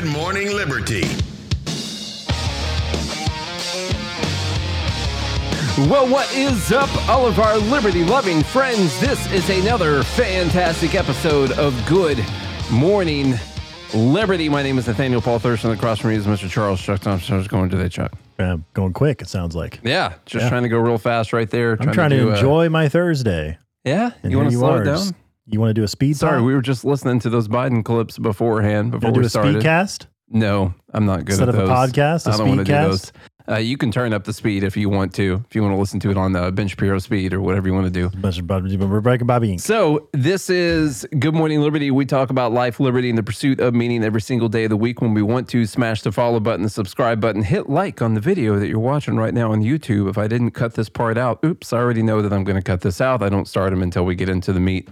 Good Morning Liberty. Well, what is up, all of our liberty loving friends? This is another fantastic episode of Good Morning Liberty. My name is Nathaniel Paul Thurston. Across from me is Mr. Charles Chuck Thompson. How's it going today, Chuck? Uh, going quick, it sounds like. Yeah, just Yeah. trying to go real fast right there. I'm trying to, do, uh, enjoy my Thursday. yeah, And you want to slow are. it down? You want to do a speed Sorry, talk? we were just listening to those Biden clips beforehand before do we a started. speed cast No, I'm not good instead at those. Instead of a podcast, a I don't want to do those. Uh, you can turn up the speed if you want to. If you want to listen to it on the Ben Shapiro speed or whatever you want to do. Rebecca Bobby Inc. So this is Good Morning Liberty. We talk about life, liberty, and the pursuit of meaning every single day of the week. When we want to, smash the follow button, the subscribe button, hit like on the video that you're watching right now on YouTube. If I didn't cut this part out, oops, I already know that I'm going to cut this out. I don't start them until we get into the meat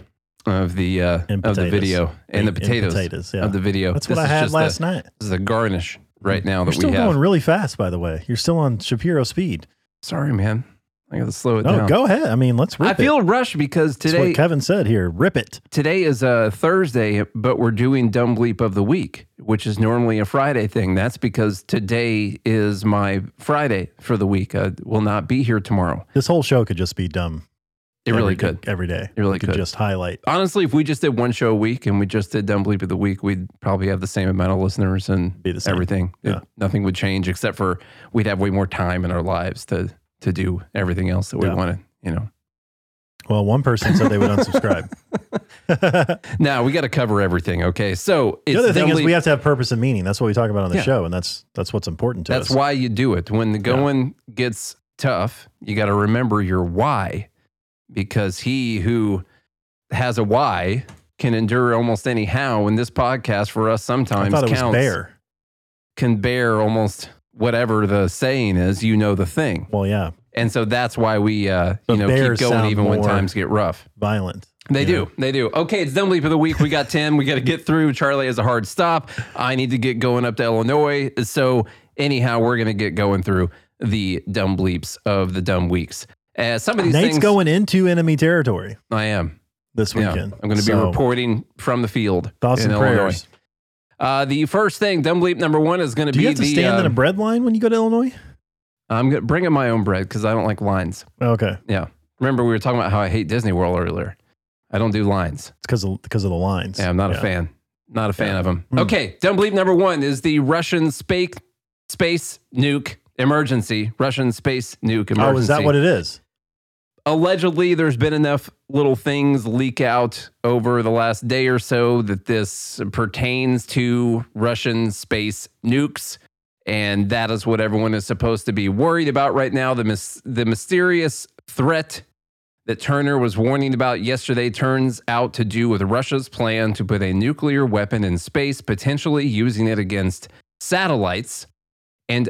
of the uh, And of the potatoes. video and the And potatoes, potatoes, yeah. of the video. That's This what I is had just last night. This is a garnish right now You're that still we have. going really fast, by the way. You're still on Shapiro speed. Sorry, man. I got to slow it No, down. go ahead. I mean, let's rip it. I feel rushed because That's today what Kevin said here. Rip it. today is a Thursday, but we're doing Dumb Bleep of the Week, which is normally a Friday thing. That's because today is my Friday for the week. I will not be here tomorrow. This whole show could just be dumb. It really every- could. every day. It really We could. just highlight. Honestly, if we just did one show a week and we just did Dumb Bleep of the Week, we'd probably have the same amount of listeners and Be the same. everything. It- Yeah. nothing would change except for we'd have way more time in our lives to to do everything else that we Yeah. wanted. You know. Well, one person said they would unsubscribe. Now we got to cover everything. Okay, so it's the other thing is we have to have purpose and meaning. That's what we talk about on the Yeah. show, and that's that's what's important to That's us. That's why you do it. When the going gets tough, you got to remember your why because he who has a why can endure almost any how. And this podcast for us sometimes was counts, bear. can bear almost whatever the saying is, you know the thing. Well, yeah, And so that's why we, uh, you know, keep going even when times get rough. violent. They do. They do. Okay, it's Dumb Leap of the Week. We got 10. We got to get through. Charlie has a hard stop. I need to get going up to Illinois. So, anyhow, we're going to get going through the dumb bleeps of the dumb weeks. Uh, some of these Nate's things going into enemy territory I am. this Yeah, weekend. I'm going to be So, reporting from the field. Thoughts in and Illinois. prayers. Uh, the first thing, dumb bleep number one, is going to Do be you have to the. stand in uh, a bread line when you go to Illinois? I'm bringing my own bread because I don't like lines. Okay, Yeah. Remember, we were talking about how I hate Disney World earlier. I don't do lines. it's because of because of the lines. Yeah, I'm not Yeah. a fan. Not a fan Yeah. of them. Hmm. Okay, dumb bleep number one is the Russian space space nuke emergency. Russian space nuke emergency. Oh, is that what it is? Allegedly, there's been enough little things leak out over the last day or so that this pertains to Russian space nukes. And that is what everyone is supposed to be worried about right now. The, mys- the mysterious threat that Turner was warning about yesterday turns out to do with Russia's plan to put a nuclear weapon in space, potentially using it against satellites. And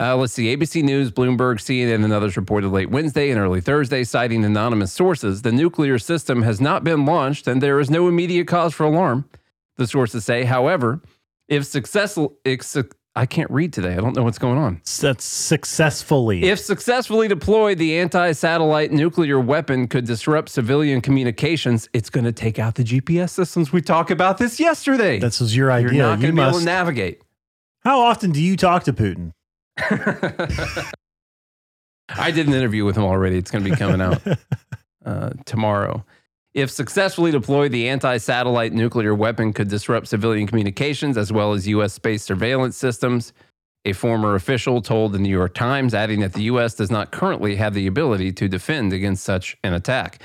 uh, let's see, ABC News, Bloomberg, CNN, and others reported late Wednesday and early Thursday, citing anonymous sources. The nuclear system has not been launched and there is no immediate cause for alarm, the sources say. However, if successful, if, I can't read today. I don't know what's going on. That's successfully. If successfully deployed, the anti satellite nuclear weapon could disrupt civilian communications. It's going to take out the GPS systems. We talked about this yesterday. this was your idea. You're not You going to be able to navigate. How often do you talk to Putin? I did an interview with him already. It's going to be coming out uh, tomorrow. If successfully deployed, the anti satellite nuclear weapon could disrupt civilian communications as well as U.S. space surveillance systems. A former official told the New York Times, adding that the U.S. does not currently have the ability to defend against such an attack.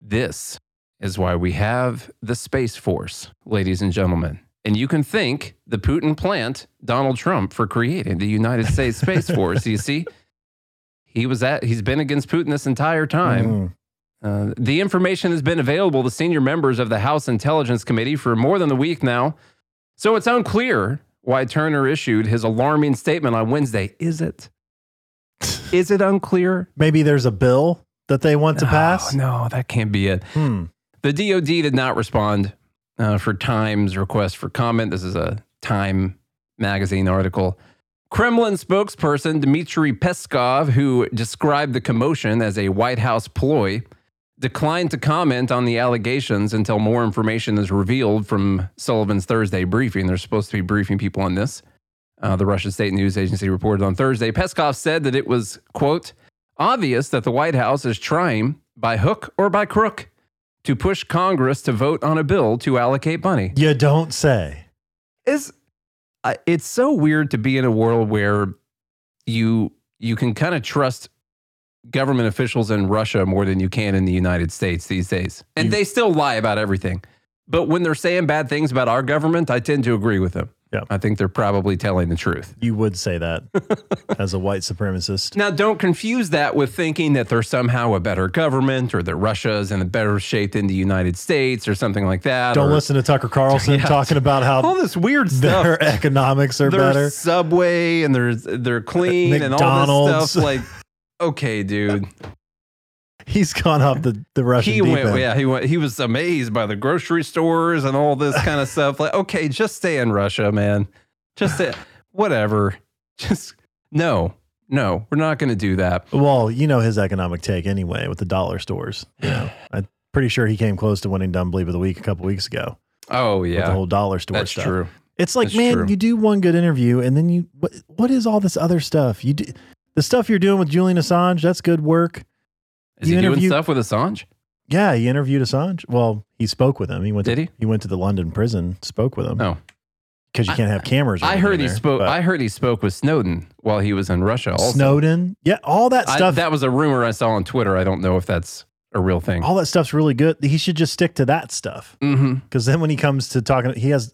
This is why we have the Space Force, ladies and gentlemen. And you can thank the Putin plant, Donald Trump, for creating the United States Space Force. You see, he was at, he's been against Putin this entire time. Mm. Uh, the information has been available to senior members of the House Intelligence Committee for more than a week now. So it's unclear why Turner issued his alarming statement on Wednesday. Is it? Is it unclear? Maybe there's a bill that they want to pass. Oh, no, that can't be it. Hmm. The DoD did not respond uh, for Time's request for comment. This is a Time magazine article. Kremlin spokesperson Dmitry Peskov, who described the commotion as a White House ploy, declined to comment on the allegations until more information is revealed from Sullivan's Thursday briefing. They're supposed to be briefing people on this. Uh, the Russian state news agency reported on Thursday. Peskov said that it was, quote, obvious that the White House is trying, by hook or by crook, to push Congress to vote on a bill to allocate money. You don't say. Is it's so weird to be in a world where you you can kind of trust government officials in Russia more than you can in the United States these days. And You- they still lie about everything. But when they're saying bad things about our government, I tend to agree with them. Yeah. I think they're probably telling the truth. You would say that as a white supremacist. Now, don't confuse that with thinking that they're somehow a better government or that Russia is in a better shape than the United States or something like that. Don't or listen to Tucker Carlson Yeah. talking about how all this weird stuff. their economics are there's better. Subway and there's they're clean and all this stuff. Like, okay, dude. He's gone off the, the Russian He deep went, end. yeah, he went. He was amazed by the grocery stores and all this kind of stuff. Like, okay, just stay in Russia, man. Just stay, whatever. Just no, no, we're not going to do that. Well, you know his economic take anyway with the dollar stores. You know, I'm pretty sure he came close to winning Dumb Bleep of the Week a couple weeks ago Oh with the whole dollar store that's stuff. true. It's like, That's man, true. you do one good interview and then you what what is all this other stuff? You do the stuff you're doing with Julian Assange, that's good work. Is You he doing interview- stuff with Assange? Yeah, he interviewed Assange. Well, he spoke with him. He went Did to, he? he went to the London prison, spoke with him. Oh. Because you can't have cameras. I heard he there, spoke. but I heard he spoke with Snowden while he was in Russia. Also, Snowden. Yeah, all that I- stuff. that was a rumor I saw on Twitter. I don't know if that's a real thing. all that stuff's really good. He should just stick to that stuff. Mm-hmm. Because then when he comes to talking, he has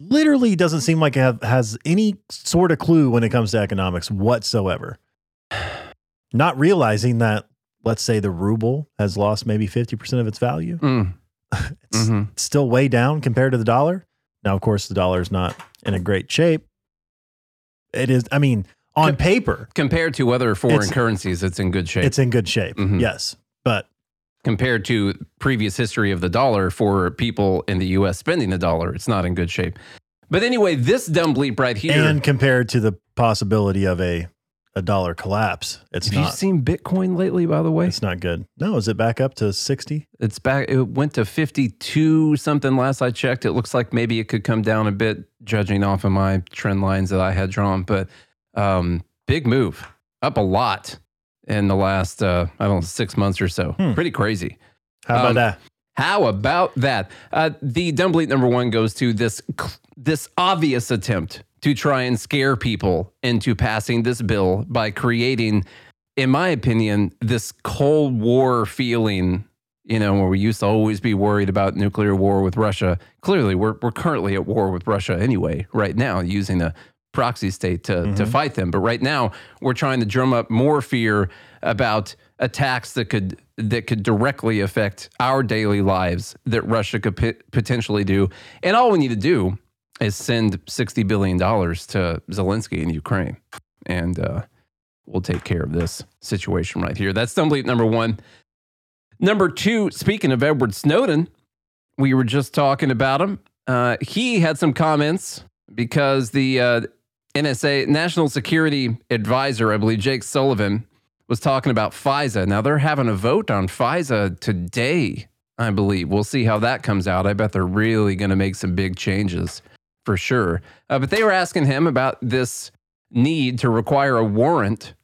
literally doesn't seem like he have, has any sort of clue when it comes to economics whatsoever. Not realizing that, let's say the ruble has lost maybe 50% of its value. Mm. It's hmm still way down compared to the dollar. Now, of course, the dollar is not in a great shape. It is, I mean, on Com- paper, Compared to other foreign It's- currencies, it's in good shape. it's in good shape. Mhm. Yes. But compared to previous history of the dollar for people in the U.S. spending the dollar, it's not in good shape. But anyway, this dumb bleep right here. and compared to the possibility of a, a dollar collapse, it's have you not. seen Bitcoin lately? By the way, It's not good. No, is it back up to 60? It's back. It went to 52 something last I checked. It looks like maybe it could come down a bit, judging off of my trend lines that I had drawn. But um, big move, up a lot in the last, uh, I don't know, six months or so. Hmm. Pretty crazy. How about Um, that? How about that? Uh, the dumb bleep number one goes to this this obvious attempt to try and scare people into passing this bill by creating, in my opinion, this Cold War feeling. You know, where we used to always be worried about nuclear war with Russia. Clearly, we're we're currently at war with Russia anyway, right now, using a proxy state to to Mhm. fight them. But right now, we're trying to drum up more fear about attacks that could that could directly affect our daily lives that Russia could p- potentially do. And all we need to do is send sixty billion dollars to Zelensky in Ukraine, and uh, we'll take care of this situation right here. That's stumbling number one. Number two, speaking of Edward Snowden, we were just talking about him. Uh, he had some comments because the uh, NSA, National Security Advisor, I believe Jake Sullivan, was talking about FISA. Now they're having a vote on FISA today, I believe. We'll see how that comes out. I bet they're really going to make some big changes for sure. Uh, but they were asking him about this need to require a warrant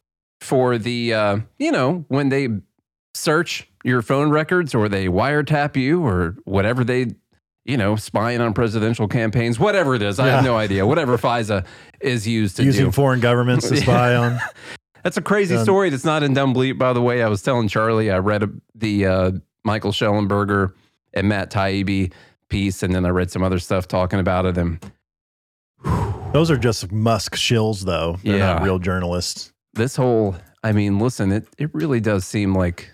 for the, uh, you know, when they search your phone records or they wiretap you or whatever they, you know, spying on presidential campaigns, whatever it is. I have no idea. Whatever FISA is used to Using do. foreign governments to spy on. That's a crazy Done. story that's not in Dumb Bleep, by the way. I was telling Charlie, I read the uh, Michael Shellenberger and Matt Taibbi piece, and then I read some other stuff talking about it. And Those are just Musk shills, though. They're not Yeah. real journalists. this whole, I mean, listen, it, it really does seem like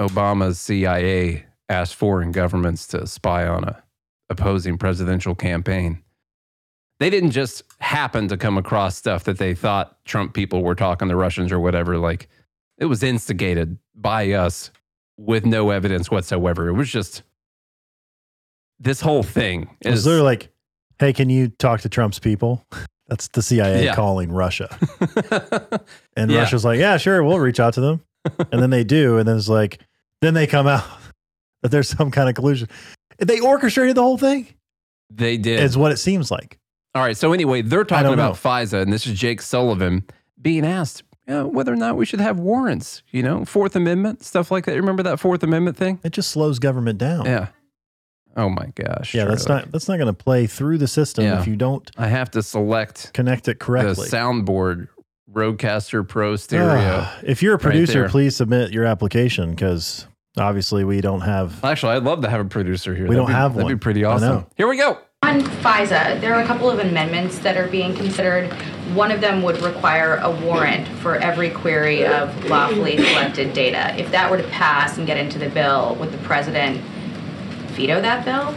Obama's CIA asked foreign governments to spy on a opposing presidential campaign. They didn't just happen to come across stuff that they thought Trump people were talking to Russians or whatever. Like it was instigated by us with no evidence whatsoever. It was just this whole thing is literally like, hey, can you talk to Trump's people? That's the CIA Yeah. calling Russia. And Yeah. Russia's like, yeah, sure, we'll reach out to them. and then they do. And then it's like, Then they come out that there's some kind of collusion. They orchestrated the whole thing. They did. Is what it seems like. All right. So anyway, they're talking about know. FISA, and this is Jake Sullivan being asked you know, whether or not we should have warrants. You know, Fourth Amendment stuff like that. Remember that Fourth Amendment thing? It just slows government down. Yeah. Oh my gosh. Yeah, that's Charlie. not that's not going to play through the system Yeah. if you don't I have to select connect it the correctly. soundboard Rodecaster Pro stereo. Ah, if you're a producer, there. please submit your application because obviously we don't have. Actually, I'd love to have a producer here. We That'd don't be- have That'd one. be pretty I awesome. know. Here we go. On FISA, there are a couple of amendments that are being considered. One of them would require a warrant for every query of lawfully collected data. If that were to pass and get into the bill, would the president veto that bill?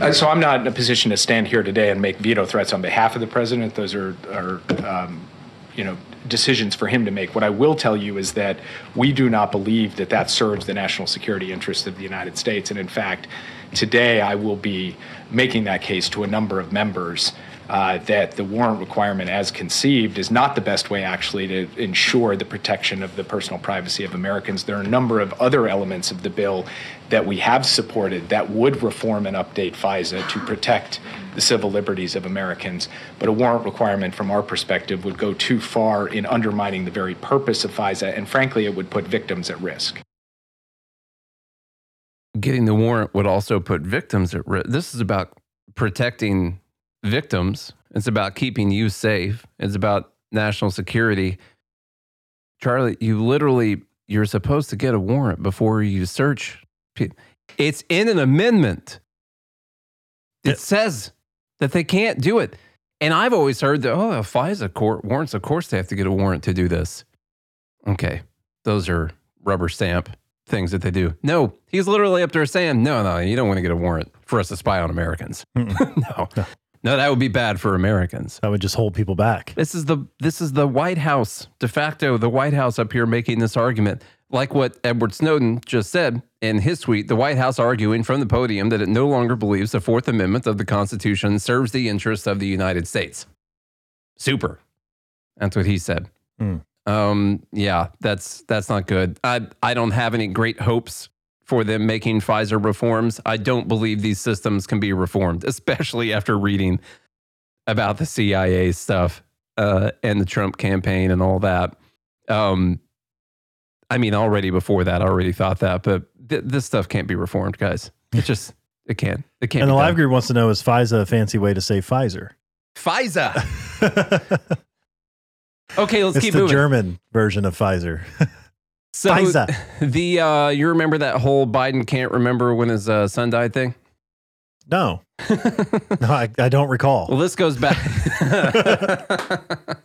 Uh, So I'm not in a position to stand here today and make veto threats on behalf of the president. Those are, are um, you know, decisions for him to make. What I will tell you is that we do not believe that that serves the national security interests of the United States. And in fact, today I will be making that case to a number of members uh, that the warrant requirement as conceived is not the best way actually to ensure the protection of the personal privacy of Americans. There are a number of other elements of the bill that we have supported that would reform and update FISA to protect the civil liberties of Americans. But a warrant requirement from our perspective would go too far in undermining the very purpose of FISA, and frankly, it would put victims at risk. Getting the warrant would also put victims at risk. This is about protecting victims. It's about keeping you safe. It's about national security. Charlie, you literally you're supposed to get a warrant before you search. It's in an amendment. It says that they can't do it. And I've always heard that oh, if FISA court warrants, of course they have to get a warrant to do this. Okay, those are rubber stamp things that they do. No, he's literally up there saying, no, no, you don't want to get a warrant for us to spy on Americans. no, no, that would be bad for Americans. That would just hold people back. This is the this is the White House de facto, the White House up here making this argument, like what Edward Snowden just said in his tweet. The White House arguing from the podium that it no longer believes the Fourth Amendment of the Constitution serves the interests of the United States. Super. That's what he said. Hmm. Um, yeah, that's that's not good. I I don't have any great hopes for them making Pfizer reforms. I don't believe these systems can be reformed, especially after reading about the CIA stuff uh, and the Trump campaign and all that. Um, I mean, already before that, I already thought that, but th- this stuff can't be reformed, guys. It just it can't. It can't. And the live group wants to know is FISA a fancy way to say Pfizer? Pfizer. Okay, let's it's keep the moving. German version of Pfizer. So Pfizer. the uh, you remember that whole Biden can't remember when his uh, son died thing? no, no, I, I don't recall. Well, this goes back.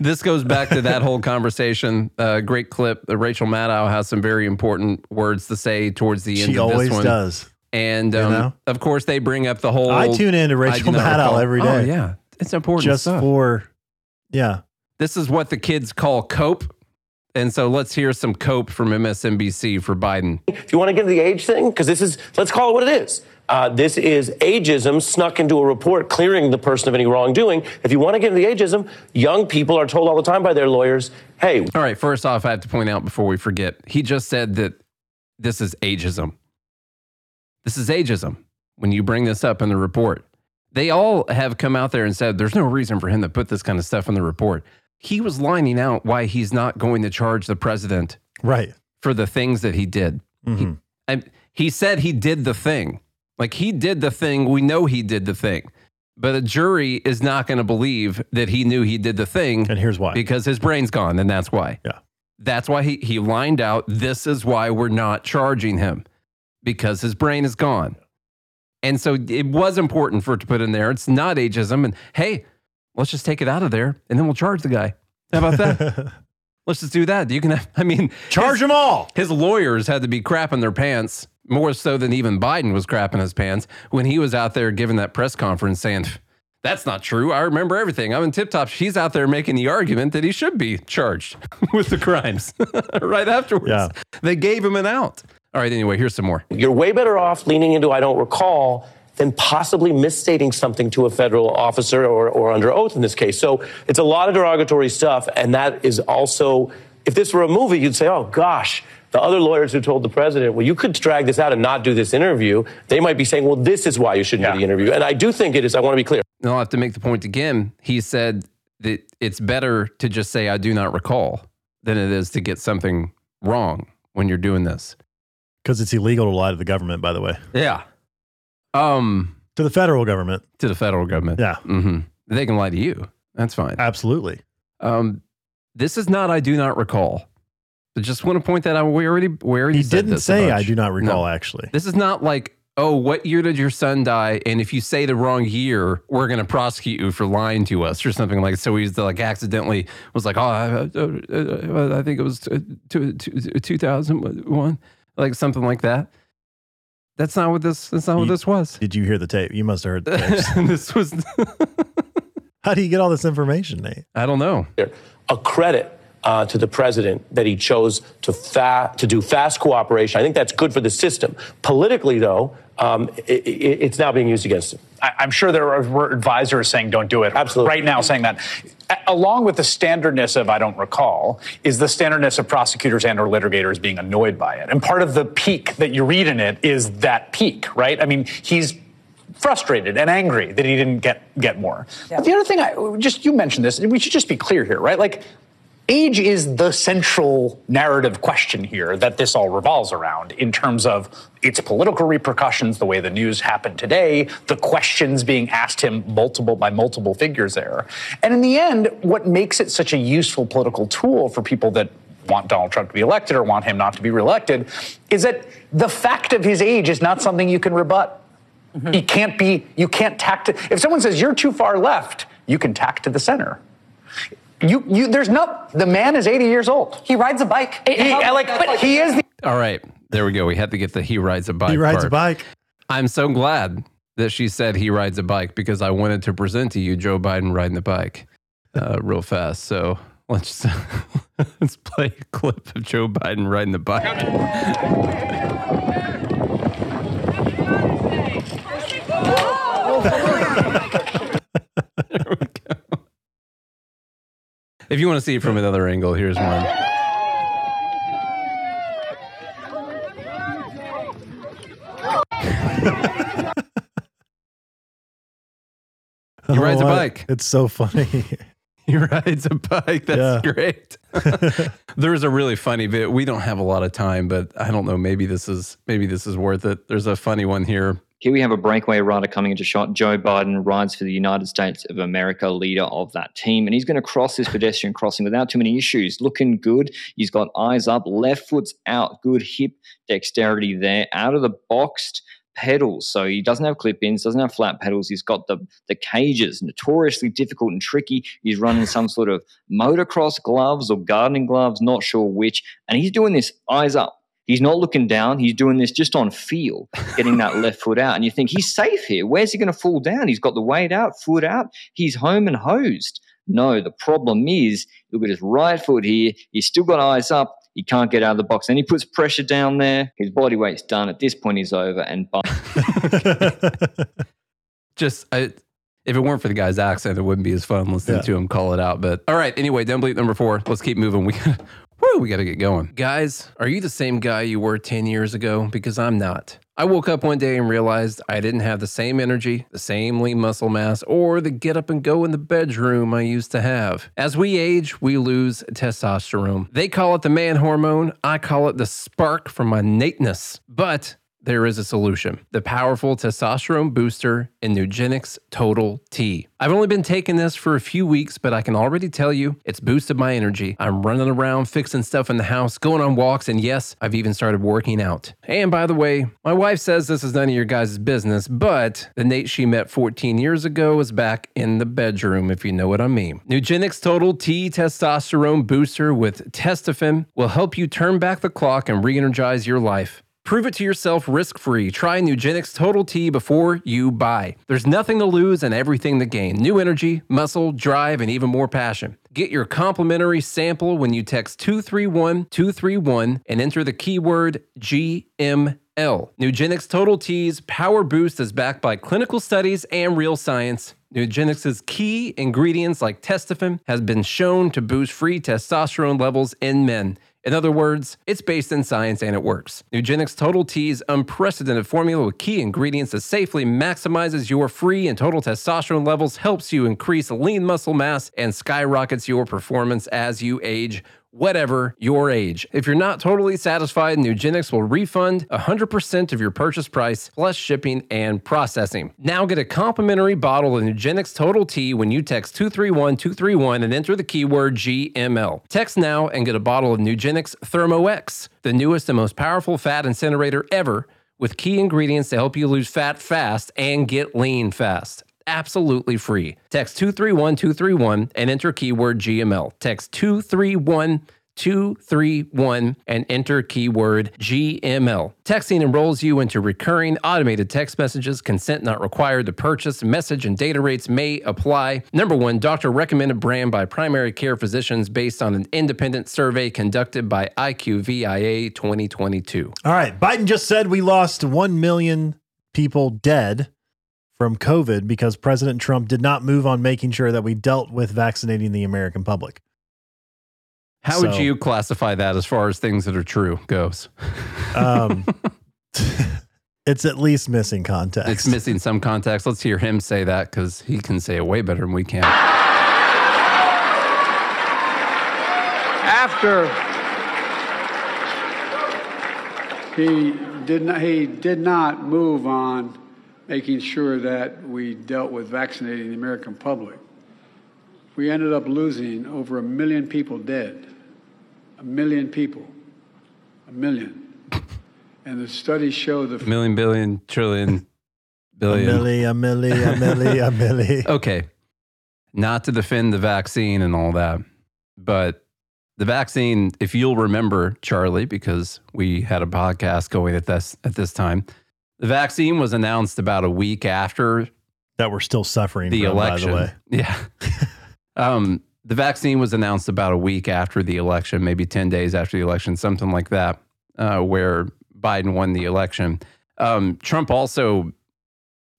this goes back to that whole conversation. Uh, great clip. Rachel Maddow has some very important words to say towards the end she of always this one. does. And You um, know? of course, they bring up the whole. I tune in to Rachel Maddow every day. Oh yeah, it's important just stuff. for yeah. this is what the kids call cope. And so let's hear some cope from MSNBC for Biden. If you want to get into the age thing, because this is, let's call it what it is. Uh, this is ageism snuck into a report clearing the person of any wrongdoing. If you want to get into the ageism, young people are told all the time by their lawyers, hey, All right, first off, I have to point out before we forget, he just said that this is ageism. This is ageism when you bring this up in the report. They all have come out there and said there's no reason for him to put this kind of stuff in the report. He was lining out why he's not going to charge the president Right. for the things that he did. Mhm. I, he said he did the thing. Like he did the thing. We know he did the thing. But a jury is not going to believe that he knew he did the thing And here's why. because his brain's gone, and that's why. Yeah. That's why he, he lined out this is why we're not charging him because his brain is gone. And so it was important for it to put in there. It's not ageism. And hey, let's just take it out of there and then we'll charge the guy. How about that? let's just do that. You can have, I mean, Charge his- them all. his lawyers had to be crapping their pants more so than even Biden was crapping his pants when he was out there giving that press conference saying, That's not true. I remember everything. I'm in tip top. She's out there making the argument that he should be charged with the crimes right afterwards. Yeah. They gave him an out. All right, anyway, here's some more. you're way better off leaning into I don't recall than possibly misstating something to a federal officer or, or under oath in this case. So it's a lot of derogatory stuff. And that is also, if this were a movie, you'd say, oh gosh, the other lawyers who told the president, well, you could drag this out and not do this interview, they might be saying, well, this is why you shouldn't do the interview. And I do think it is, I want to be clear. And I'll have to make the point again. He said that it's better to just say, I do not recall, than it is to get something wrong when you're doing this. Because it's illegal to lie to the government, by the way, Yeah. Um, to the federal government. to the federal government. Yeah, hmm They can lie to you. That's fine. absolutely. Um, this is not, I do not recall. I just want to point that out. We already, we already He didn't say, I do not recall, No. actually. This is not like, oh, what year did your son die? And if you say the wrong year, we're going to prosecute you for lying to us or something like. That. So he's like accidentally was like, oh, I, I, I think it was two- two- 2001, like something like that. That's not what this. That's not what You- this was. Did you hear the tape? You must have heard the tapes. this was. How do you get all this information, Nate? I don't know. a credit uh, to the president that he chose to fa- to do fast cooperation. I think that's good for the system. Politically, though, um, i i it's now being used against him. I, I'm sure there are advisors saying don't do it. Absolutely. Right now, saying that. Along with the standardness of I don't recall is the standardness of prosecutors and or litigators being annoyed by it. And part of the peak that you read in it is that peak, right? I mean, he's frustrated and angry that he didn't get get more. But the other thing I just you mentioned this, we should just be clear here, right? Like age is the central narrative question here that this all revolves around in terms of its political repercussions, the way the news happened today, the questions being asked him multiple by multiple figures there. And in the end, what makes it such a useful political tool for people that want Donald Trump to be elected or want him not to be reelected is that the fact of his age is not something you can rebut. Mm-hmm. He can't be, you can't tack to, if someone says you're too far left, you can tack to the center. You, you, there's not, the man is 80 years old. He rides a bike. He, like, but he is the All right, there we go. We had to get the he rides a bike. He rides a bike. I'm so glad that she said he rides a bike because I wanted to present to you Joe Biden riding the bike uh, real fast. So let's let's play a clip of Joe Biden riding the bike. There. If you want to see it from another angle, here's one. He rides a Oh, bike. It's so funny. He rides a bike. That's Yeah. great. There's a really funny bit. We don't have a lot of time, but I don't know. Maybe this is maybe this is worth it. There's a funny one here. Here we have a breakaway rider coming into shot. Joe Biden rides for the United States of America, leader of that team. And he's going to cross this pedestrian crossing without too many issues. Looking good. He's got eyes up, left foot's out, good hip dexterity there. Out of the boxed pedals. So he doesn't have clip ins, doesn't have flat pedals. He's got the, the cages, notoriously difficult and tricky. He's running some sort of motocross gloves or gardening gloves, not sure which. And he's doing this eyes up. He's not looking down. He's doing this just on feel, getting that left foot out. And you think he's safe here. Where's he going to fall down? He's got the weight out, foot out. He's home and hosed. No, the problem is look at his right foot here. He's still got eyes up. He can't get out of the box. And he puts pressure down there. His body weight's done. At this point, he's over. And Just I, if it weren't for the guy's accent, it wouldn't be as fun listening Yeah. to him call it out. But all right, anyway, dumb bleep number four. Let's keep moving. We woo, we got to get going, guys. Are you the same guy you were ten years ago? Because I'm not. I woke up one day and realized I didn't have the same energy, the same lean muscle mass, or the get up and go in the bedroom I used to have. As we age, we lose testosterone. They call it the man hormone. I call it the spark from my nateness. But there is a solution the powerful testosterone booster in Nugenix Total T. I've only been taking this for a few weeks, but I can already tell you it's boosted my energy. I'm running around fixing stuff in the house, going on walks, and yes, I've even started working out. And by the way, my wife says this is none of your guys' business, but the Nate she met 14 years ago is back in the bedroom, if you know what I mean. Nugenix Total T testosterone booster with Testofen will help you turn back the clock and re energize your life. Prove it to yourself risk free. Try Nugenix Total T before you buy. There's nothing to lose and everything to gain. New energy, muscle, drive, and even more passion. Get your complimentary sample when you text 231 231 and enter the keyword GML. Nugenix Total T's Power Boost is backed by clinical studies and real science. Nugenix's key ingredients like testofen has been shown to boost free testosterone levels in men. In other words, it's based in science and it works. Nugenix Total T's unprecedented formula with key ingredients that safely maximizes your free and total testosterone levels, helps you increase lean muscle mass, and skyrockets your performance as you age whatever your age. If you're not totally satisfied, Nugenix will refund 100% of your purchase price plus shipping and processing. Now get a complimentary bottle of Nugenix Total T when you text 231231 and enter the keyword GML. Text now and get a bottle of Nugenix Thermo X, the newest and most powerful fat incinerator ever with key ingredients to help you lose fat fast and get lean fast absolutely free. Text 231231 and enter keyword GML. Text 231231 and enter keyword GML. Texting enrolls you into recurring automated text messages. Consent not required to purchase. Message and data rates may apply. Number one, doctor recommended brand by primary care physicians based on an independent survey conducted by IQVIA 2022. All right. Biden just said we lost 1 million people dead from COVID because President Trump did not move on making sure that we dealt with vaccinating the American public. How would you classify that as far as things that are true goes? Um, it's at least missing context. It's missing some context. Let's hear him say that because he can say it way better than we can. after he did not he did not move on making sure that we dealt with vaccinating the American public. We ended up losing over a million people dead. A million people. A million. And the studies show the Million, billion, trillion, a billion. milli, a milli, a milli, a milli. Okay. Not to defend the vaccine and all that, but the vaccine, if you'll remember, Charlie, because we had a podcast going at this at this time, the vaccine was announced about a week after that we're still suffering the from, election. by the way. Yeah. um, the vaccine was announced about a week after the election, maybe 10 days after the election, something like that, uh, where Biden won the election. Um, Trump also,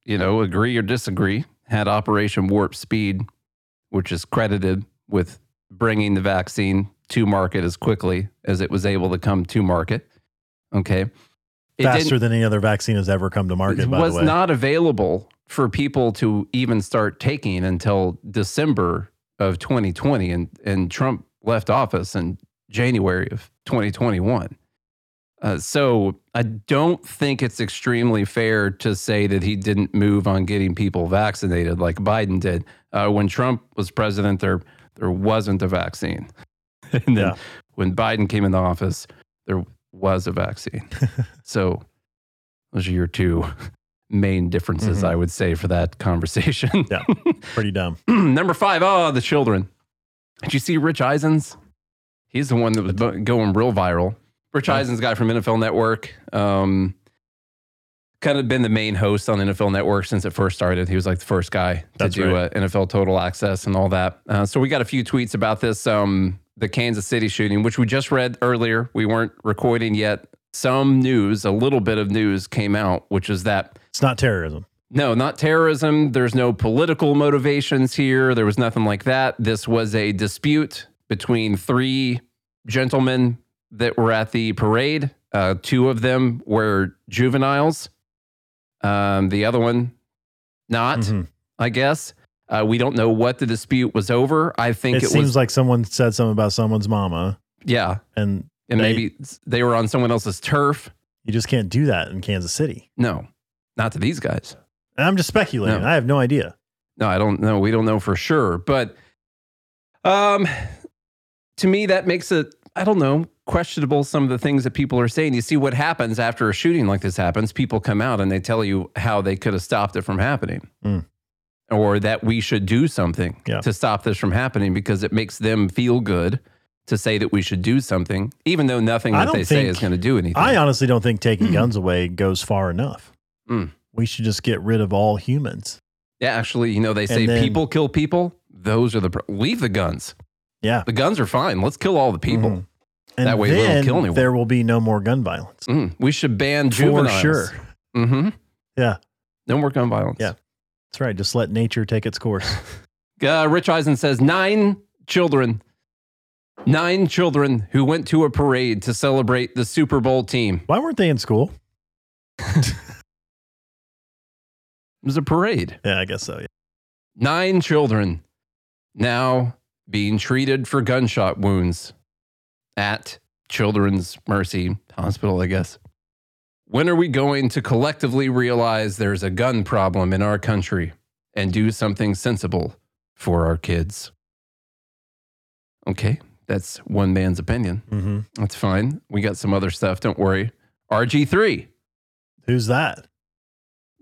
you know, agree or disagree, had Operation Warp Speed, which is credited with bringing the vaccine to market as quickly as it was able to come to market. Okay. Faster than any other vaccine has ever come to market, it by was the way. not available for people to even start taking until December of 2020, and and Trump left office in January of 2021. Uh, so I don't think it's extremely fair to say that he didn't move on getting people vaccinated like Biden did. Uh, when Trump was president, there there wasn't a vaccine, and then Yeah. when Biden came into office, there was a vaccine. so those are your two main differences, Mhm. I would say, for that conversation. Yeah. Pretty dumb. Number five, oh, the children. Did you see Rich Eisens? He's the one that was going real viral. Rich. Eisens, guy from NFL Network, um, kind of been the main host on NFL Network since it first started. He was like the first guy to That's do right. uh, NFL Total Access and all that. Uh, so we got a few tweets about this, um, the Kansas City shooting, which we just read earlier. We weren't recording yet. Some news, a little bit of news came out, which is that It's not terrorism. no, not terrorism. There's no political motivations here. There was nothing like that. This was a dispute between three gentlemen that were at the parade. Uh, two of them were juveniles. Um, the other one, not, Mhm. I guess. Uh, we don't know what the dispute was over. I think It, it, seems was, like someone said something about someone's mama, yeah. and And They- maybe they were on someone else's turf. you just can't do that in Kansas City. No, not to these guys. And I'm just speculating. No. I have no idea. No, I don't know. We don't know for sure. But um, to me, that makes it, I don't know, questionable some of the things that people are saying. You see what happens after a shooting like this happens. People come out and they tell you how they could have stopped it from happening. Mm. Or that we should do something Yeah. to stop this from happening because it makes them feel good to say that we should do something, even though nothing that they say is going to do anything. I honestly don't think taking guns away goes far enough. Mm. We should just get rid of all humans. yeah, actually, you know, they say then- people kill people. Those are the, leave the guns. Yeah. The guns are fine. Let's kill all the people. Mhm. And That way we don't kill anyone. there will be no more gun violence. Mm, we should ban juveniles. For sure. Mm-hmm. Yeah. No more gun violence. Yeah. That's right. Just let nature take its course. Uh, Rich Eisen says nine children Nine children who went to a parade to celebrate the Super Bowl team. Why weren't they in school? It was a parade. Yeah, I guess so. Yeah. Nine children now being treated for gunshot wounds at Children's Mercy Hospital, I guess. When are we going to collectively realize there's a gun problem in our country and do something sensible for our kids? Okay, that's one man's opinion. Mm-hmm. That's fine. We got some other stuff. Don't worry. RG3. Who's that?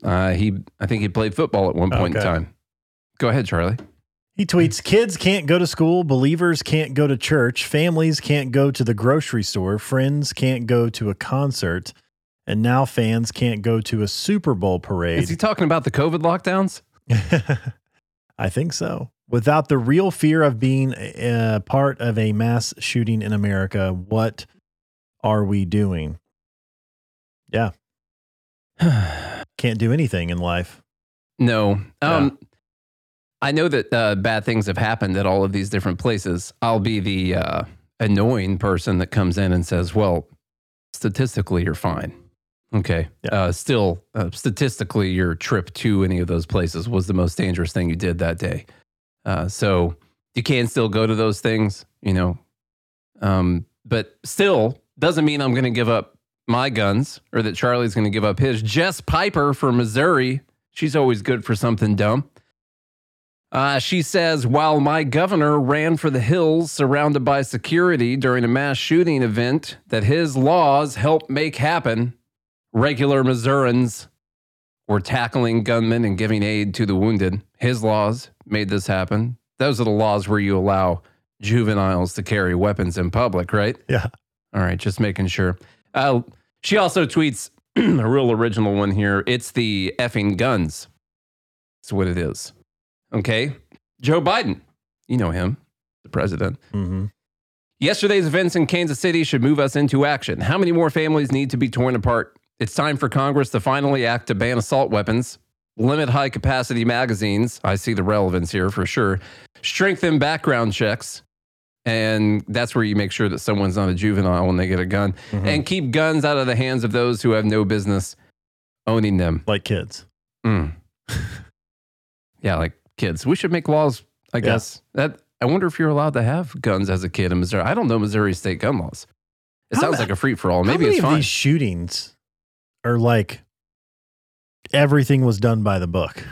Uh, he, I think he played football at one point in time. Go ahead, Charlie. He tweets Kids can't go to school, believers can't go to church, families can't go to the grocery store, friends can't go to a concert, and now fans can't go to a Super Bowl parade. Is he talking about the COVID lockdowns? I think so. Without the real fear of being a, a part of a mass shooting in America, what are we doing? Yeah. Can't do anything in life. No. Um, I know that uh, bad things have happened at all of these different places. I'll be the uh, annoying person that comes in and says, well, statistically, you're fine. Okay. Yeah. Uh, still, uh, statistically, your trip to any of those places was the most dangerous thing you did that day. Uh, so you can still go to those things, you know. Um, but still, doesn't mean I'm going to give up my guns or that Charlie's going to give up his. Jess Piper from Missouri, she's always good for something dumb. Uh, she says, while my governor ran for the hills surrounded by security during a mass shooting event that his laws helped make happen, regular Missourians were tackling gunmen and giving aid to the wounded. His laws made this happen. Those are the laws where you allow juveniles to carry weapons in public, right? Yeah. All right, just making sure. Uh, she also tweets a real original one here. It's the effing guns. That's what it is. Okay. Joe Biden, you know him, the president. Mm-hmm. Yesterday's events in Kansas City should move us into action. How many more families need to be torn apart? It's time for Congress to finally act to ban assault weapons, limit high capacity magazines. I see the relevance here for sure. Strengthen background checks. And that's where you make sure that someone's not a juvenile when they get a gun. And keep guns out of the hands of those who have no business owning them. Like kids. Mm. yeah, like kids. We should make laws, I guess. That I wonder if you're allowed to have guns as a kid in Missouri. I don't know Missouri state gun laws. It How sounds ma- like a free for all. Maybe it's fine. these shootings are like everything was done by the book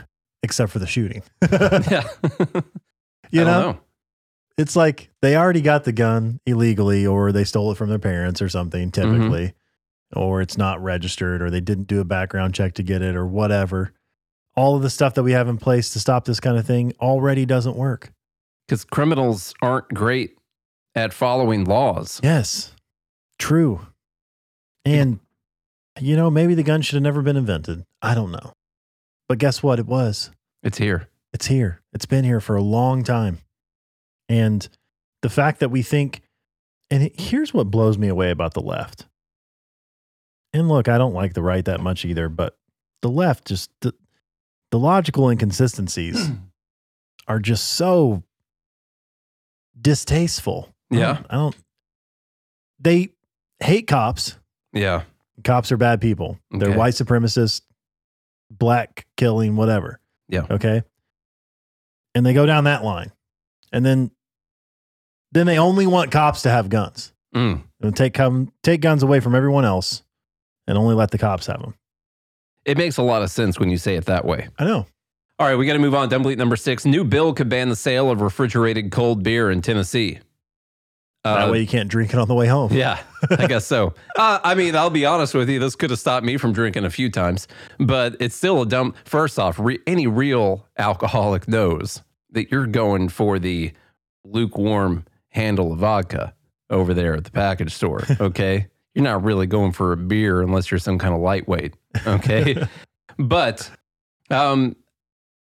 except for the shooting? yeah. you don't know? it's like they already got the gun illegally or they stole it from their parents or something mm-hmm. typically or it's not registered or they didn't do a background check to get it or whatever all of the stuff that we have in place to stop this kind of thing already doesn't work Because criminals aren't great at following laws. yes true and you know maybe the gun should have never been invented i don't know but guess what it was It's here. It's here. It's been here for a long time. And the fact that we think, and it- here's what blows me away about the left. And look, I don't like the right that much either, but the left just, the, the logical inconsistencies are just so distasteful. I Yeah. don't- I don't, they hate cops. Yeah. Cops are bad people. They're Okay. white supremacists, black killing, whatever. Yeah. Okay. And they go down that line. And then then they only want cops to have guns. Mm. And take come take guns away from everyone else and only let the cops have them. It makes a lot of sense when you say it that way. I know. All right, we got to move on. Dumb number six. New bill could ban the sale of refrigerated cold beer in Tennessee. that Uh, way you can't drink it on the way home. Yeah, I guess so. Uh, I mean, I'll be honest with you. This could have stopped me from drinking a few times, but it's still a dumb. First off, re- any real alcoholic knows that you're going for the lukewarm handle of vodka over there at the package store. Okay. You're not really going for a beer unless you're some kind of lightweight. Okay. but um,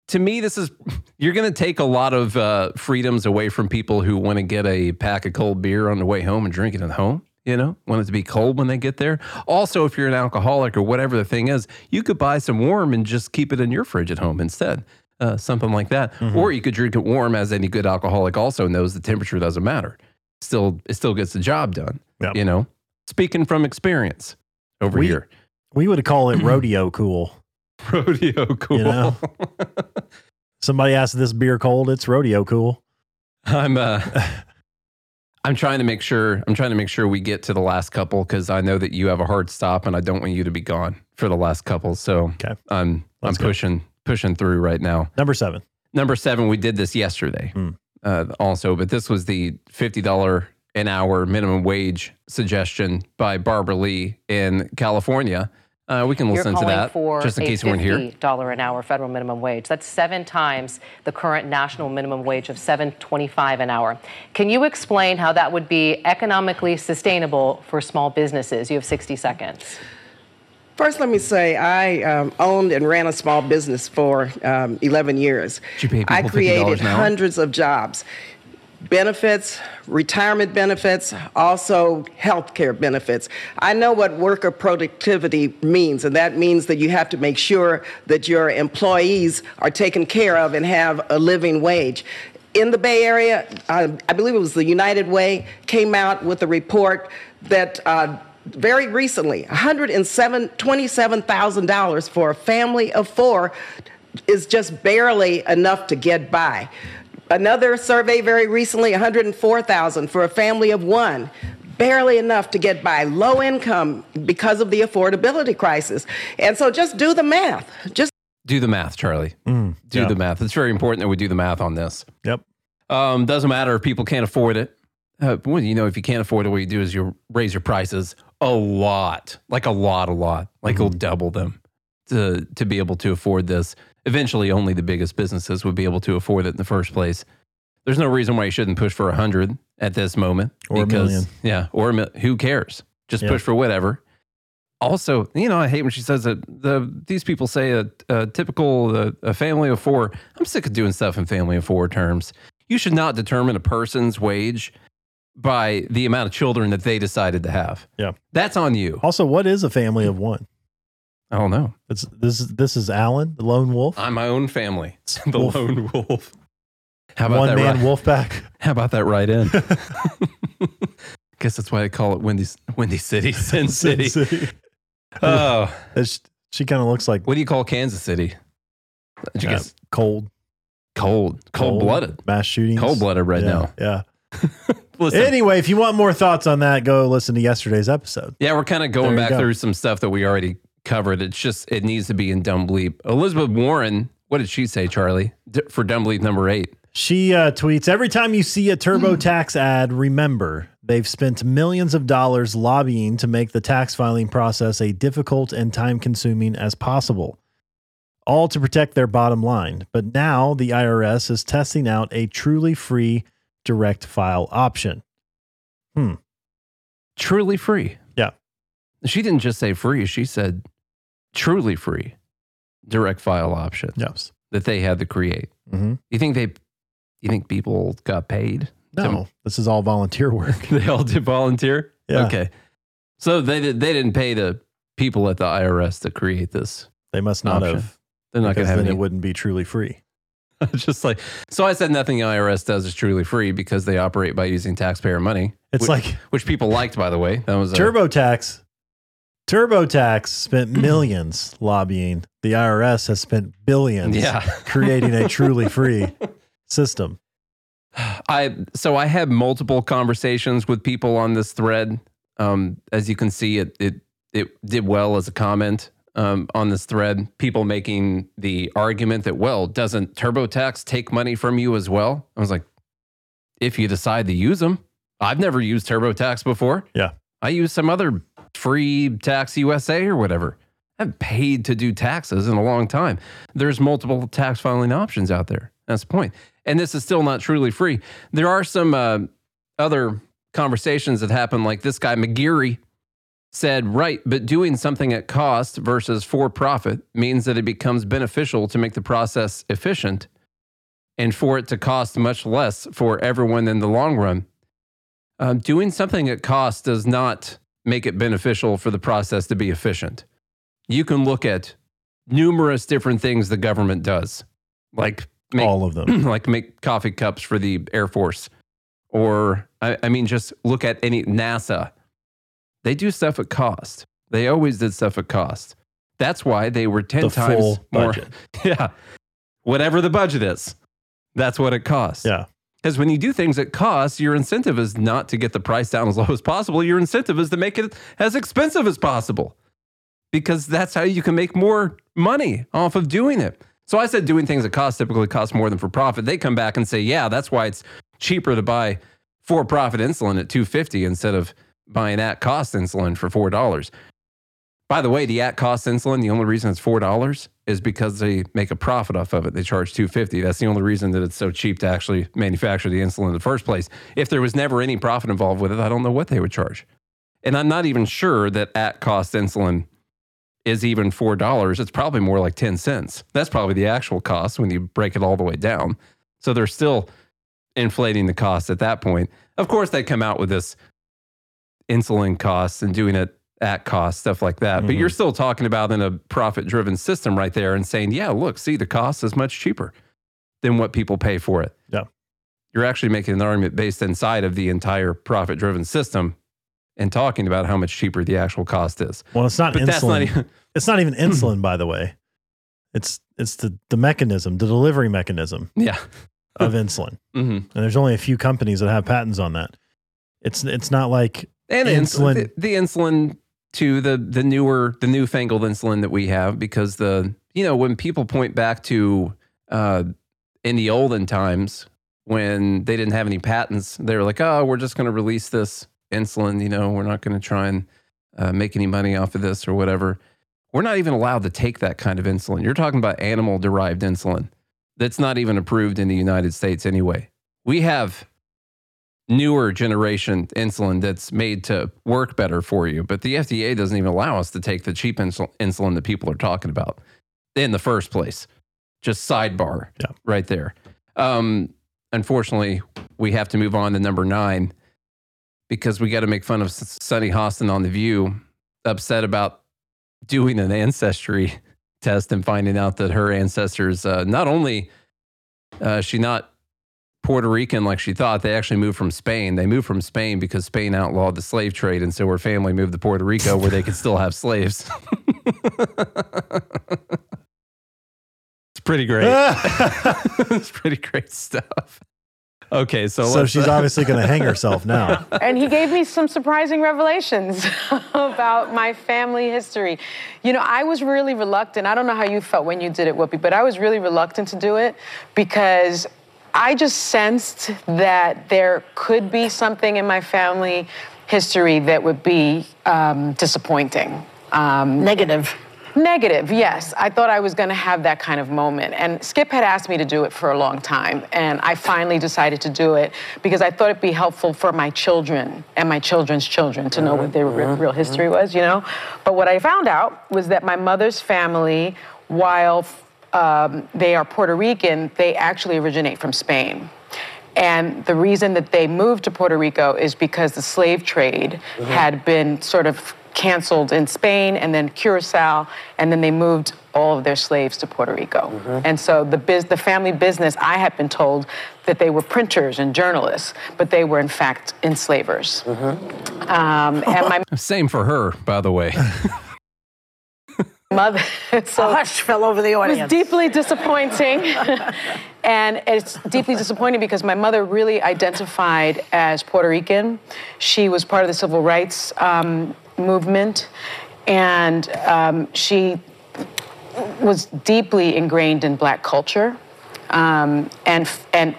to me, this is you're going to take a lot of uh, freedoms away from people who want to get a pack of cold beer on the way home and drink it at home. You know, want it to be cold when they get there. Also, if you're an alcoholic or whatever the thing is, you could buy some warm and just keep it in your fridge at home instead. Uh, something like that. Or you could drink it warm, as any good alcoholic also knows the temperature doesn't matter. still it still gets the job done. Yep. You know, speaking from experience over We- here. We would call it rodeo cool. Rodeo cool. You know? Somebody asked this beer cold. It's rodeo cool. I'm uh I'm trying to make sure I'm trying to make sure we get to the last couple because I know that you have a hard stop and I don't want you to be gone for the last couple. So Okay. I'm Let's I'm go. pushing pushing through right now. Number seven. Number seven, we did this yesterday Hmm. uh, also, but this was the $50 an hour minimum wage suggestion by Barbara Lee in California. Uh, we can You're listen to that for just in case you weren't here. $50 an hour federal minimum wage. That's seven times the current national minimum wage of 7.25 an hour. Can you explain how that would be economically sustainable for small businesses? You have 60 seconds. First, let me say I um, owned and ran a small business for um, 11 years. Did you pay people I $50 created an hour? hundreds of jobs, benefits, retirement benefits, also health care benefits. I know what worker productivity means, and that means that you have to make sure that your employees are taken care of and have a living wage. In the Bay Area, uh, I believe it was the United Way, came out with a report that uh, very recently, $127,000 for a family of four is just barely enough to get by. Another survey very recently, 104,000 for a family of one. Barely enough to get by. Low income because of the affordability crisis. And so just do the math. Just Do the math, Charlie. Mm, Do yeah. the math. It's very important that we do the math on this. Yep. Um, doesn't matter if people can't afford it. Uh, well, you know, if you can't afford it, what you do is you raise your prices a lot, like a lot, a lot, like Mm-hmm. you'll double them to to be able to afford this. Eventually, only the biggest businesses would be able to afford it in the first place. There's no reason why you shouldn't push for a hundred at this moment, Or a million. Yeah, or a mil- who cares? Just Yeah. push for whatever. Also, you know, I hate when she says that the these people say a, a typical uh, a family of four. I'm sick of doing stuff in family of four terms. You should not determine a person's wage by the amount of children that they decided to have. Yeah. That's on you. Also, what is a family of one? I don't know. It's this is this is Alan, the lone wolf. I'm my own family. The Wolf. lone wolf. How about one that? man right, wolf pack. How about that right in? Guess that's why I call it Windy Windy City, Sin City. Oh, It's- she kind of looks like what do you call Kansas City? Did you uh, guess cold, cold, cold blooded, mass shootings. cold blooded right yeah, now. Yeah. Anyway, if you want more thoughts on that, go listen to yesterday's episode. Yeah, we're kind of going back go. through some stuff that we already covered. It's just it needs to be in dumb bleep. Elizabeth Warren, what did she say, Charlie, D- for dumb bleep number eight? She uh, tweets Every time you see a TurboTax ad, remember they've spent millions of dollars lobbying to make the tax filing process as difficult and time consuming as possible, all to protect their bottom line. But now the IRS is testing out a truly free direct file option. Hmm. Truly free. Yeah. She didn't just say free. She said truly free direct file option Yes. that they had to create. hmm You think they? You think people got paid? No, this is all volunteer work. they all did volunteer. Yeah. Okay. So they. They didn't pay the people at the IRS to create this. They must not Option. have. They're not going to have then any. it wouldn't be truly free. just like so, I said nothing the IRS does is truly free because they operate by using taxpayer money. It's which, like which people liked, by the way. That was a, TurboTax. TurboTax spent millions lobbying. The IRS has spent billions Yeah. creating a truly free system. I so I had multiple conversations with people on this thread. Um, as you can see, it it it did well as a comment um, on this thread. People making the argument that well, doesn't TurboTax take money from you as well? I was like, if you decide to use them, I've never used TurboTax before. Yeah. I use some other free tax USA or whatever. I haven't paid to do taxes in a long time. There's multiple tax filing options out there. That's the point. And this is still not truly free. There are some uh, other conversations that happen, like this guy, McGeary, said, right, but doing something at cost versus for profit means that it becomes beneficial to make the process efficient and for it to cost much less for everyone in the long run. Um, doing something at cost does not make it beneficial for the process to be efficient. You can look at numerous different things the government does, like make, All of them. like make coffee cups for the Air Force or I, I mean, just look at any NASA. They do stuff at cost. They always did stuff at cost. That's why they were 10 The times more. budget. Yeah. Whatever the budget is, that's what it costs. Yeah. Because when you do things at cost, your incentive is not to get the price down as low as possible. Your incentive is to make it as expensive as possible because that's how you can make more money off of doing it. So I said doing things at cost typically cost more than for profit. They come back and say, yeah, that's why it's cheaper to buy for profit insulin at 250 instead of buying at cost insulin for $4. By the way, the at cost insulin, the only reason it's $4 is because they make a profit off of it. They charge 250. That's the only reason that it's so cheap to actually manufacture the insulin in the first place. If there was never any profit involved with it, I don't know what they would charge. And I'm not even sure that at cost insulin is even $4. It's probably more like 10 cents. That's probably the actual cost when you break it all the way down. So they're still inflating the cost at that point. Of course, they come out with this insulin costs and doing it at cost, stuff like that. But Mhm. you're still talking about in a profit driven system right there and saying, yeah, look, see, the cost is much cheaper than what people pay for it. Yeah. You're actually making an argument based inside of the entire profit driven system and talking about how much cheaper the actual cost is. Well, it's not But insulin. not even- it's not even insulin, by the way. It's it's the the mechanism, the delivery mechanism Yeah. of insulin, hmm and there's only a few companies that have patents on that. It's it's not like and Insulin- insulin, the, the insulin to the the newer the newfangled insulin that we have because the you know when people point back to uh, in the olden times when they didn't have any patents they were like oh we're just going to release this insulin you know we're not going to try and uh, make any money off of this or whatever. We're not even allowed to take that kind of insulin. You're talking about animal derived insulin. That's not even approved in the united states anyway. We have newer generation insulin that's made to work better for you. But the FDA doesn't even allow us to take the cheap insul- insulin that people are talking about in the first place. Just sidebar Yeah. right there. Um, unfortunately, we have to move on to number nine because we got to make fun of S- Sunny Hostin on The View, upset about doing an ancestry test and finding out that her ancestors, uh, not only uh, she not Puerto Rican like she thought. They actually moved from Spain. They moved from Spain because Spain outlawed the slave trade. And so her family moved to Puerto Rico where they could still have slaves. it's pretty great. it's pretty great stuff. Okay, so, so let's- she's uh, obviously going to hang herself now. and he gave me some surprising revelations about my family history. You know, I was really reluctant. I don't know how you felt when you did it, Whoopi, but I was really reluctant to do it because I just sensed that there could be something in my family history that would be um, disappointing. Um, Negative. Negative, yes. I thought I was going to have that kind of moment. And Skip had asked me to do it for a long time. And I finally decided to do it because I thought it'd be helpful for my children and my children's children to know what their re- real history was, you know? But what I found out was that my mother's family, while um, they are Puerto Rican, they actually originate from Spain. And the reason that they moved to Puerto Rico is because the slave trade had been sort of canceled in Spain and then Curacao, and then they moved all of their slaves to Puerto Rico. And so the, biz- the family business, I had been told that they were printers and journalists, but they were in fact enslavers. Um, and my Same for her, by the way. mother, so A hush fell over the audience. It was deeply disappointing. and it's deeply disappointing because my mother really identified as Puerto Rican. She was part of the civil rights um, movement, and um, she was deeply ingrained in black culture um, and, and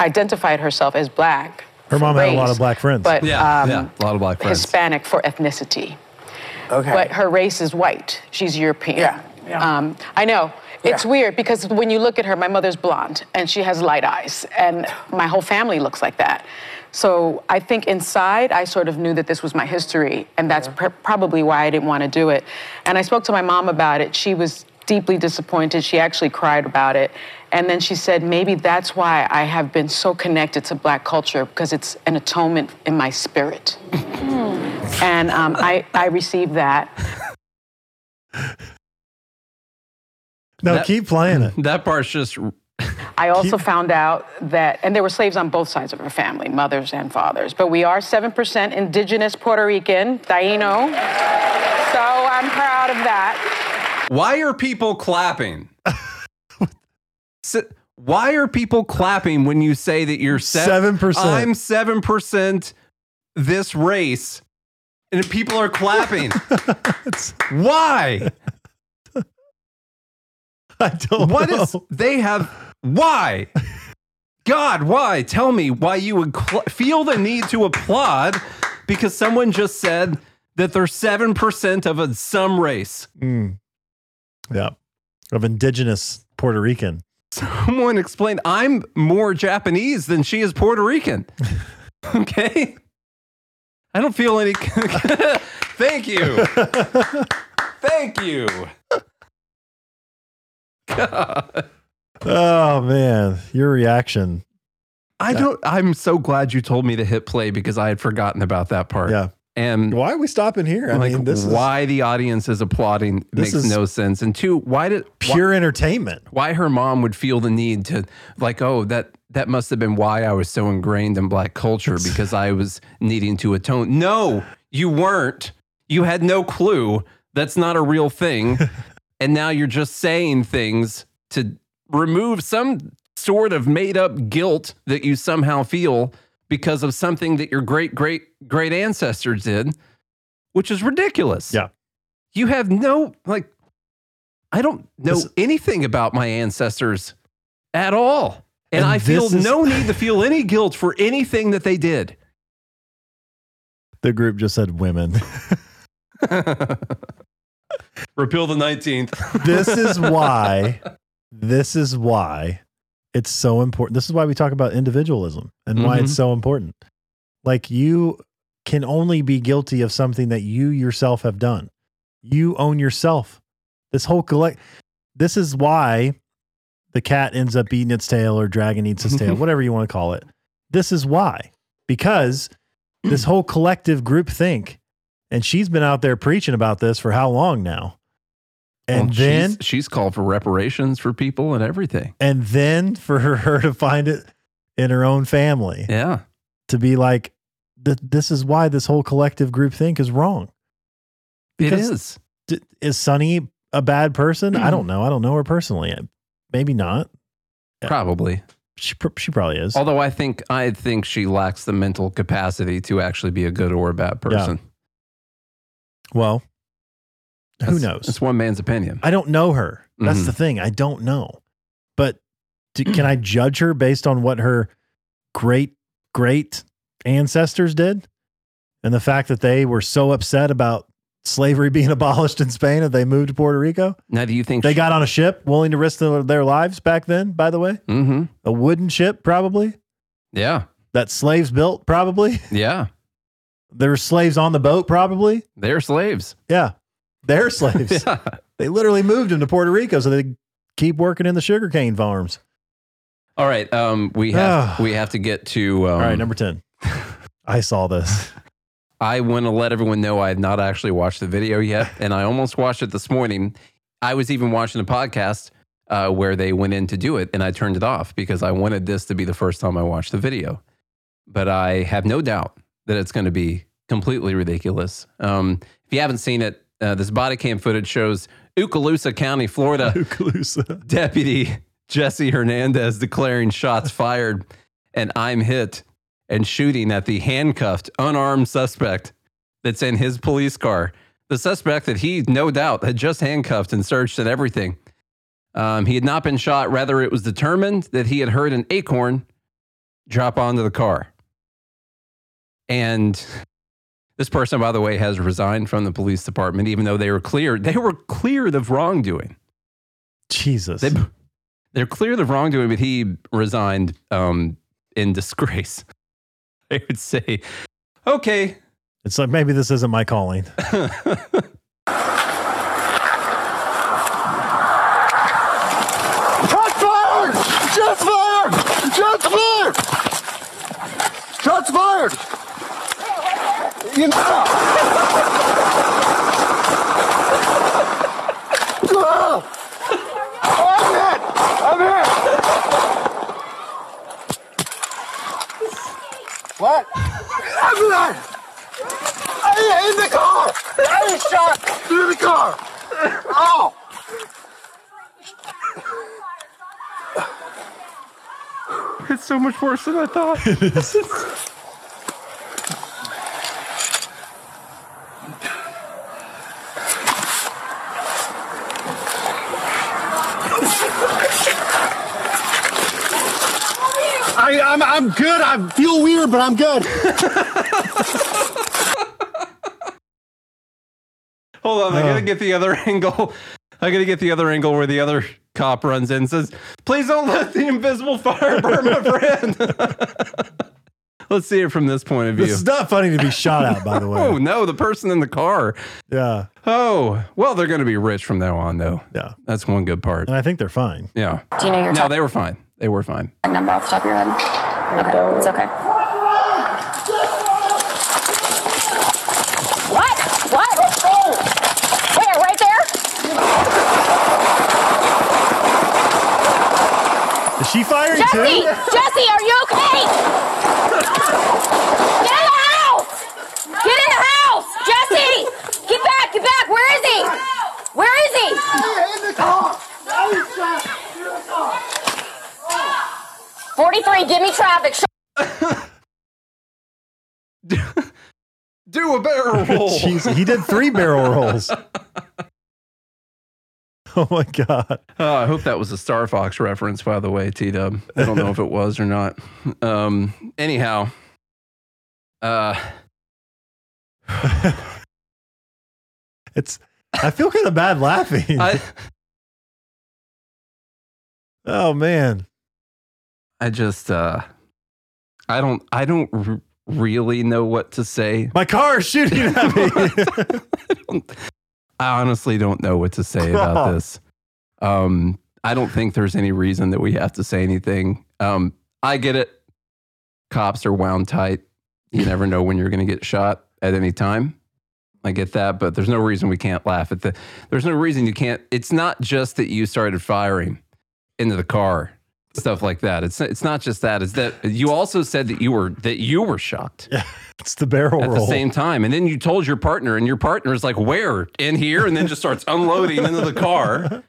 identified herself as black. Her mom for had a lot of black friends. But Yeah, um, yeah, a lot of black friends. Hispanic for ethnicity. Okay. But her race is white. She's European. Yeah, yeah. Um, I know. It's Yeah. weird because when you look at her, my mother's blonde and she has light eyes, and my whole family looks like that. So I think inside, I sort of knew that this was my history, and that's pr- probably why I didn't want to do it. And I spoke to my mom about it. She was deeply disappointed. She actually cried about it. And then she said, maybe that's why I have been so connected to black culture because it's an atonement in my spirit. and um, I, I received that. No, That- keep playing it. that part's just I also found out that, and there were slaves on both sides of her family, mothers and fathers. But we are 7% indigenous Puerto Rican, Taino. So I'm proud of that. Why are people clapping? S- Why are people clapping when you say that you're seven 7%. I'm seven percent this race, and people are clapping. Why? I don't What know. is they have? Why? God, why? Tell me why you would cl- feel the need to applaud because someone just said that they're seven percent of a some race. Mm. Yeah. Of indigenous Puerto Rican. Someone explained I'm more Japanese than she is Puerto Rican. okay. I don't feel any. Thank you. Thank you. God. Oh man, your reaction. I don't. I'm so glad you told me to hit play because I had forgotten about that part. Yeah. And Why are we stopping here? I like, mean, this why the audience is applauding makes is no sense. And two, why did is pure entertainment. why her mom would feel the need to like oh that that must have been why I was so ingrained in black culture because I was needing to atone. No, you weren't. You had no clue. That's not a real thing. and now you're just saying things to remove some sort of made up guilt that you somehow feel because of something that your great great great ancestors did, which is ridiculous. Yeah. You have no like I don't know This- anything about my ancestors at all. And, And I feel is- no need to feel any guilt for anything that they did. The group just said women. Repeal the 19th. this is why this is why it's so important. This is why we talk about individualism and why it's Mhm. so important. Like you can only be guilty of something that you yourself have done. You own yourself. This whole collect this is why the cat ends up eating its tail or dragon eats its tail, whatever you want to call it. This is why. Because this whole collective group think, and she's been out there preaching about this for how long now? And Well, then she's, she's called for reparations for people and everything. and then for her, her to find it in her own family Yeah. to be like th- this is why this whole collective group think is wrong It Because- is. D- is sunny a bad person i don't know i don't know her personally maybe not. Probably. she, pr- she probably is. Although I think I think she lacks the mental capacity to actually be a good or a bad person. well who knows? It's one man's opinion. i don't know her. That's Mhm. the thing. I don't know. But d- can i judge her based on what her great great ancestors did? And the fact that they were so upset about slavery being abolished in Spain that they moved to Puerto Rico. Now, do you think They got on a ship willing to risk their, their lives back then, by the way? Mm-hmm. A wooden ship, probably, Yeah. that slaves built, probably. Yeah. There were slaves on the boat, probably. They're slaves. Yeah. They're slaves. Yeah. They literally moved them to Puerto Rico so they keep working in the sugarcane farms. All right. Um, we have we have to get to. Um, All right, number 10. I saw this. I want to let everyone know I have not actually watched the video yet, and I almost watched it this morning. I was even watching a podcast uh, where they went in to do it, and I turned it off because I wanted this to be the first time I watched the video. But I have no doubt that it's going to be completely ridiculous. Um, if you haven't seen it, uh, this body cam footage shows Okaloosa County, Florida. Okaloosa. Deputy Jesse Hernandez declaring shots fired and I'm hit and shooting at the handcuffed, unarmed suspect that's in his police car. The suspect that he, no doubt, had just handcuffed and searched and everything. Um, he had not been shot. Rather, it was determined that he had heard an acorn drop onto the car. And this person, by the way, has resigned from the police department, even though they were cleared. They were cleared of wrongdoing. Jesus. They, they're clear of wrongdoing, but he resigned um, in disgrace. I would say, okay. It's like maybe this isn't my calling. Shots fired! Shots fired! Shots fired! Shots fired! You know. I'm hit! I'm hit! What? After that! I in the car! I was shot through the car! Oh! It's so much worse than I thought. I, I'm, I'm good. I feel weird, but I'm good. Hold on, I gotta uh. get the other angle. I gotta get the other angle where the other cop runs in and says, Please don't let the invisible fire burn my friend. Let's see it from this point of view. This is not funny to be shot at, by the way. Oh no, the person in the car. Yeah. Oh, well, they're gonna be rich from now on though. Yeah. That's one good part. And I think they're fine. Yeah. Do you know your No, top they were fine. They were fine. number off the top of your head? Okay, it's okay. What? What? Where? Right there? Is she firing Jesse! too? Jesse, are you okay? Get in the house! Get in the house! Jesse! Get back! Get back! Where is he? Where is he? In the car! I was shot through the car! 43, give me traffic. Do a barrel roll. Jeez, he did three barrel rolls. Oh my god. Oh, I hope that was a Star Fox reference, by the way, T Dub. I don't know if it was or not. Um, anyhow, uh, It's I feel kind of bad laughing. I, oh man. I just, uh, I don't, I don't r- really know what to say. My car is shooting at me. I honestly don't know what to say about this. Um, I don't think there's any reason that we have to say anything. Um, I get it. Cops are wound tight. You never know when you're going to get shot at any time. I get that, but there's no reason we can't laugh at the. There's no reason you can't. It's not just that you started firing into the car, stuff like that. It's it's not just that. It's that you also said that you were that you were shocked Yeah, It's the barrel at roll. the same time. And then you told your partner, and your partner is like, Where? In here? And then just starts unloading into the car.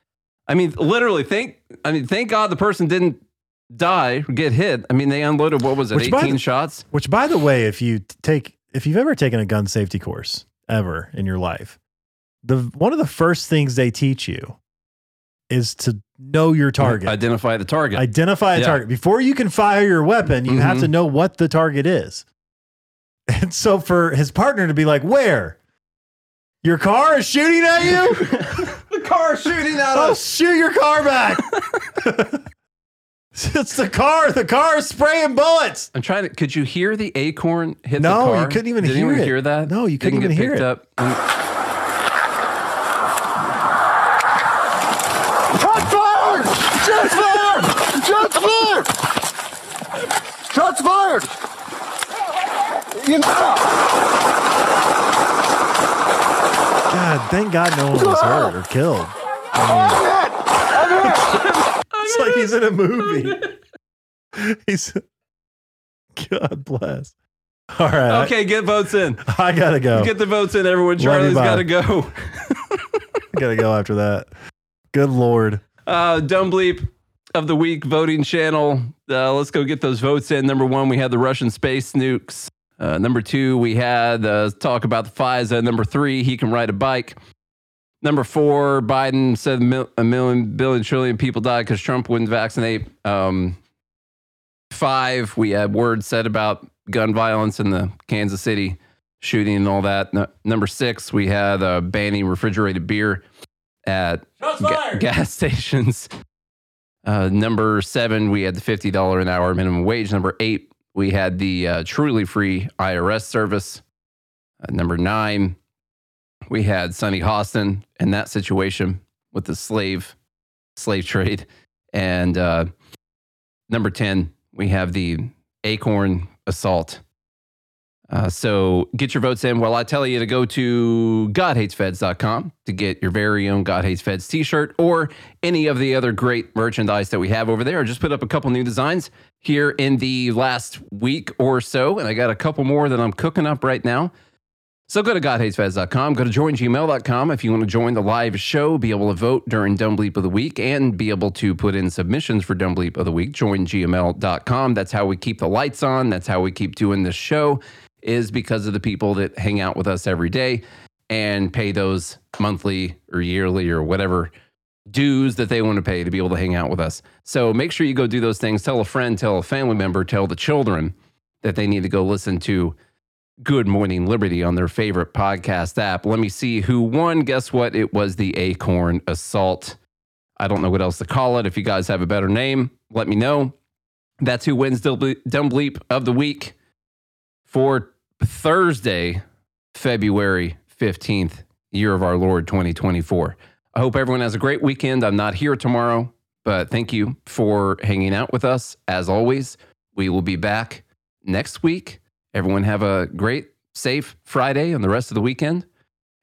I mean, literally, thank I mean, thank God the person didn't die, get hit. I mean, they unloaded what was it, Which 18 the- shots? Which by the way, if you take if you've ever taken a gun safety course ever in your life, the one of the first things they teach you is to know your target. Identify the target. Identify a Yeah. target. Before you can fire your weapon, you have Mhm. to know what the target is. And so for his partner to be like, Where? Your car is shooting at you? the car is shooting at oh, shoot your car back. it's the car. The car is spraying bullets. I'm trying to. Could you hear the acorn hit No, the car? No, you couldn't even Did hear anyone it. hear that? No, you couldn't Didn't even get hear picked it. Up. And- Shots fired! Shots fired! Shots fired! Shots! You know, God, thank God no one was hurt or killed. It's like he's in a movie. He's God bless. All right. okay, get votes in. I, I gotta go. Get the votes in, everyone. Love you, got to go. I gotta go after that. Good lord. Uh, dumb bleep of the week voting channel. Uh, let's go get those votes in. Number one, we had the Russian space nukes. Uh, number two, we had uh, talk about the FISA. Number three, he can ride a bike. Number four, Biden said mil- a million, billion, trillion people died because Trump wouldn't vaccinate. Um, five, we had words said about gun violence in the Kansas City shooting and all that. No, number six, we had uh, banning refrigerated beer at ga- gas stations. Uh, number seven, we had the fifty dollar an hour minimum wage. Number eight, we had the uh, truly free IRS service. Uh, number nine, we had Sunny Hostin in that situation with the slave slave trade, and uh, number ten, we have the Acorn assault Uh, so get your votes in. Well, I tell you to go to godhatesfeds.com to get your very own God Hates Feds t shirt or any of the other great merchandise that we have over there. I just put up a couple new designs here in the last week or so, and I got a couple more that I'm cooking up right now. So go to godhatesfeds.com, go to joingml.com if you want to join the live show, be able to vote during Dumb Bleep of the Week, and be able to put in submissions for Dumb Bleep of the Week. Join gml.com. That's how we keep the lights on. That's how we keep doing this show, is because of the people that hang out with us every day and pay those monthly or yearly or whatever dues that they want to pay to be able to hang out with us. So make sure you go do those things. Tell a friend, tell a family member, tell the children that they need to go listen to Good Morning Liberty on their favorite podcast app. Let me see who won. Guess what? It was the Acorn Assault. I don't know what else to call it. If you guys have a better name, let me know. That's who wins Dumb Bleep of the week for Thursday, February 15th, year of our Lord 2024. I hope everyone has a great weekend. I'm not here tomorrow, but thank you for hanging out with us. As always, we will be back next week. Everyone have a great, safe Friday and the rest of the weekend.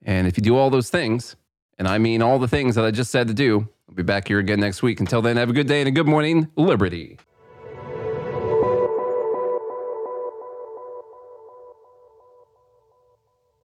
And if you do all those things, and I mean all the things that I just said to do, I'll be back here again next week. Until then, have a good day and a good morning, Liberty.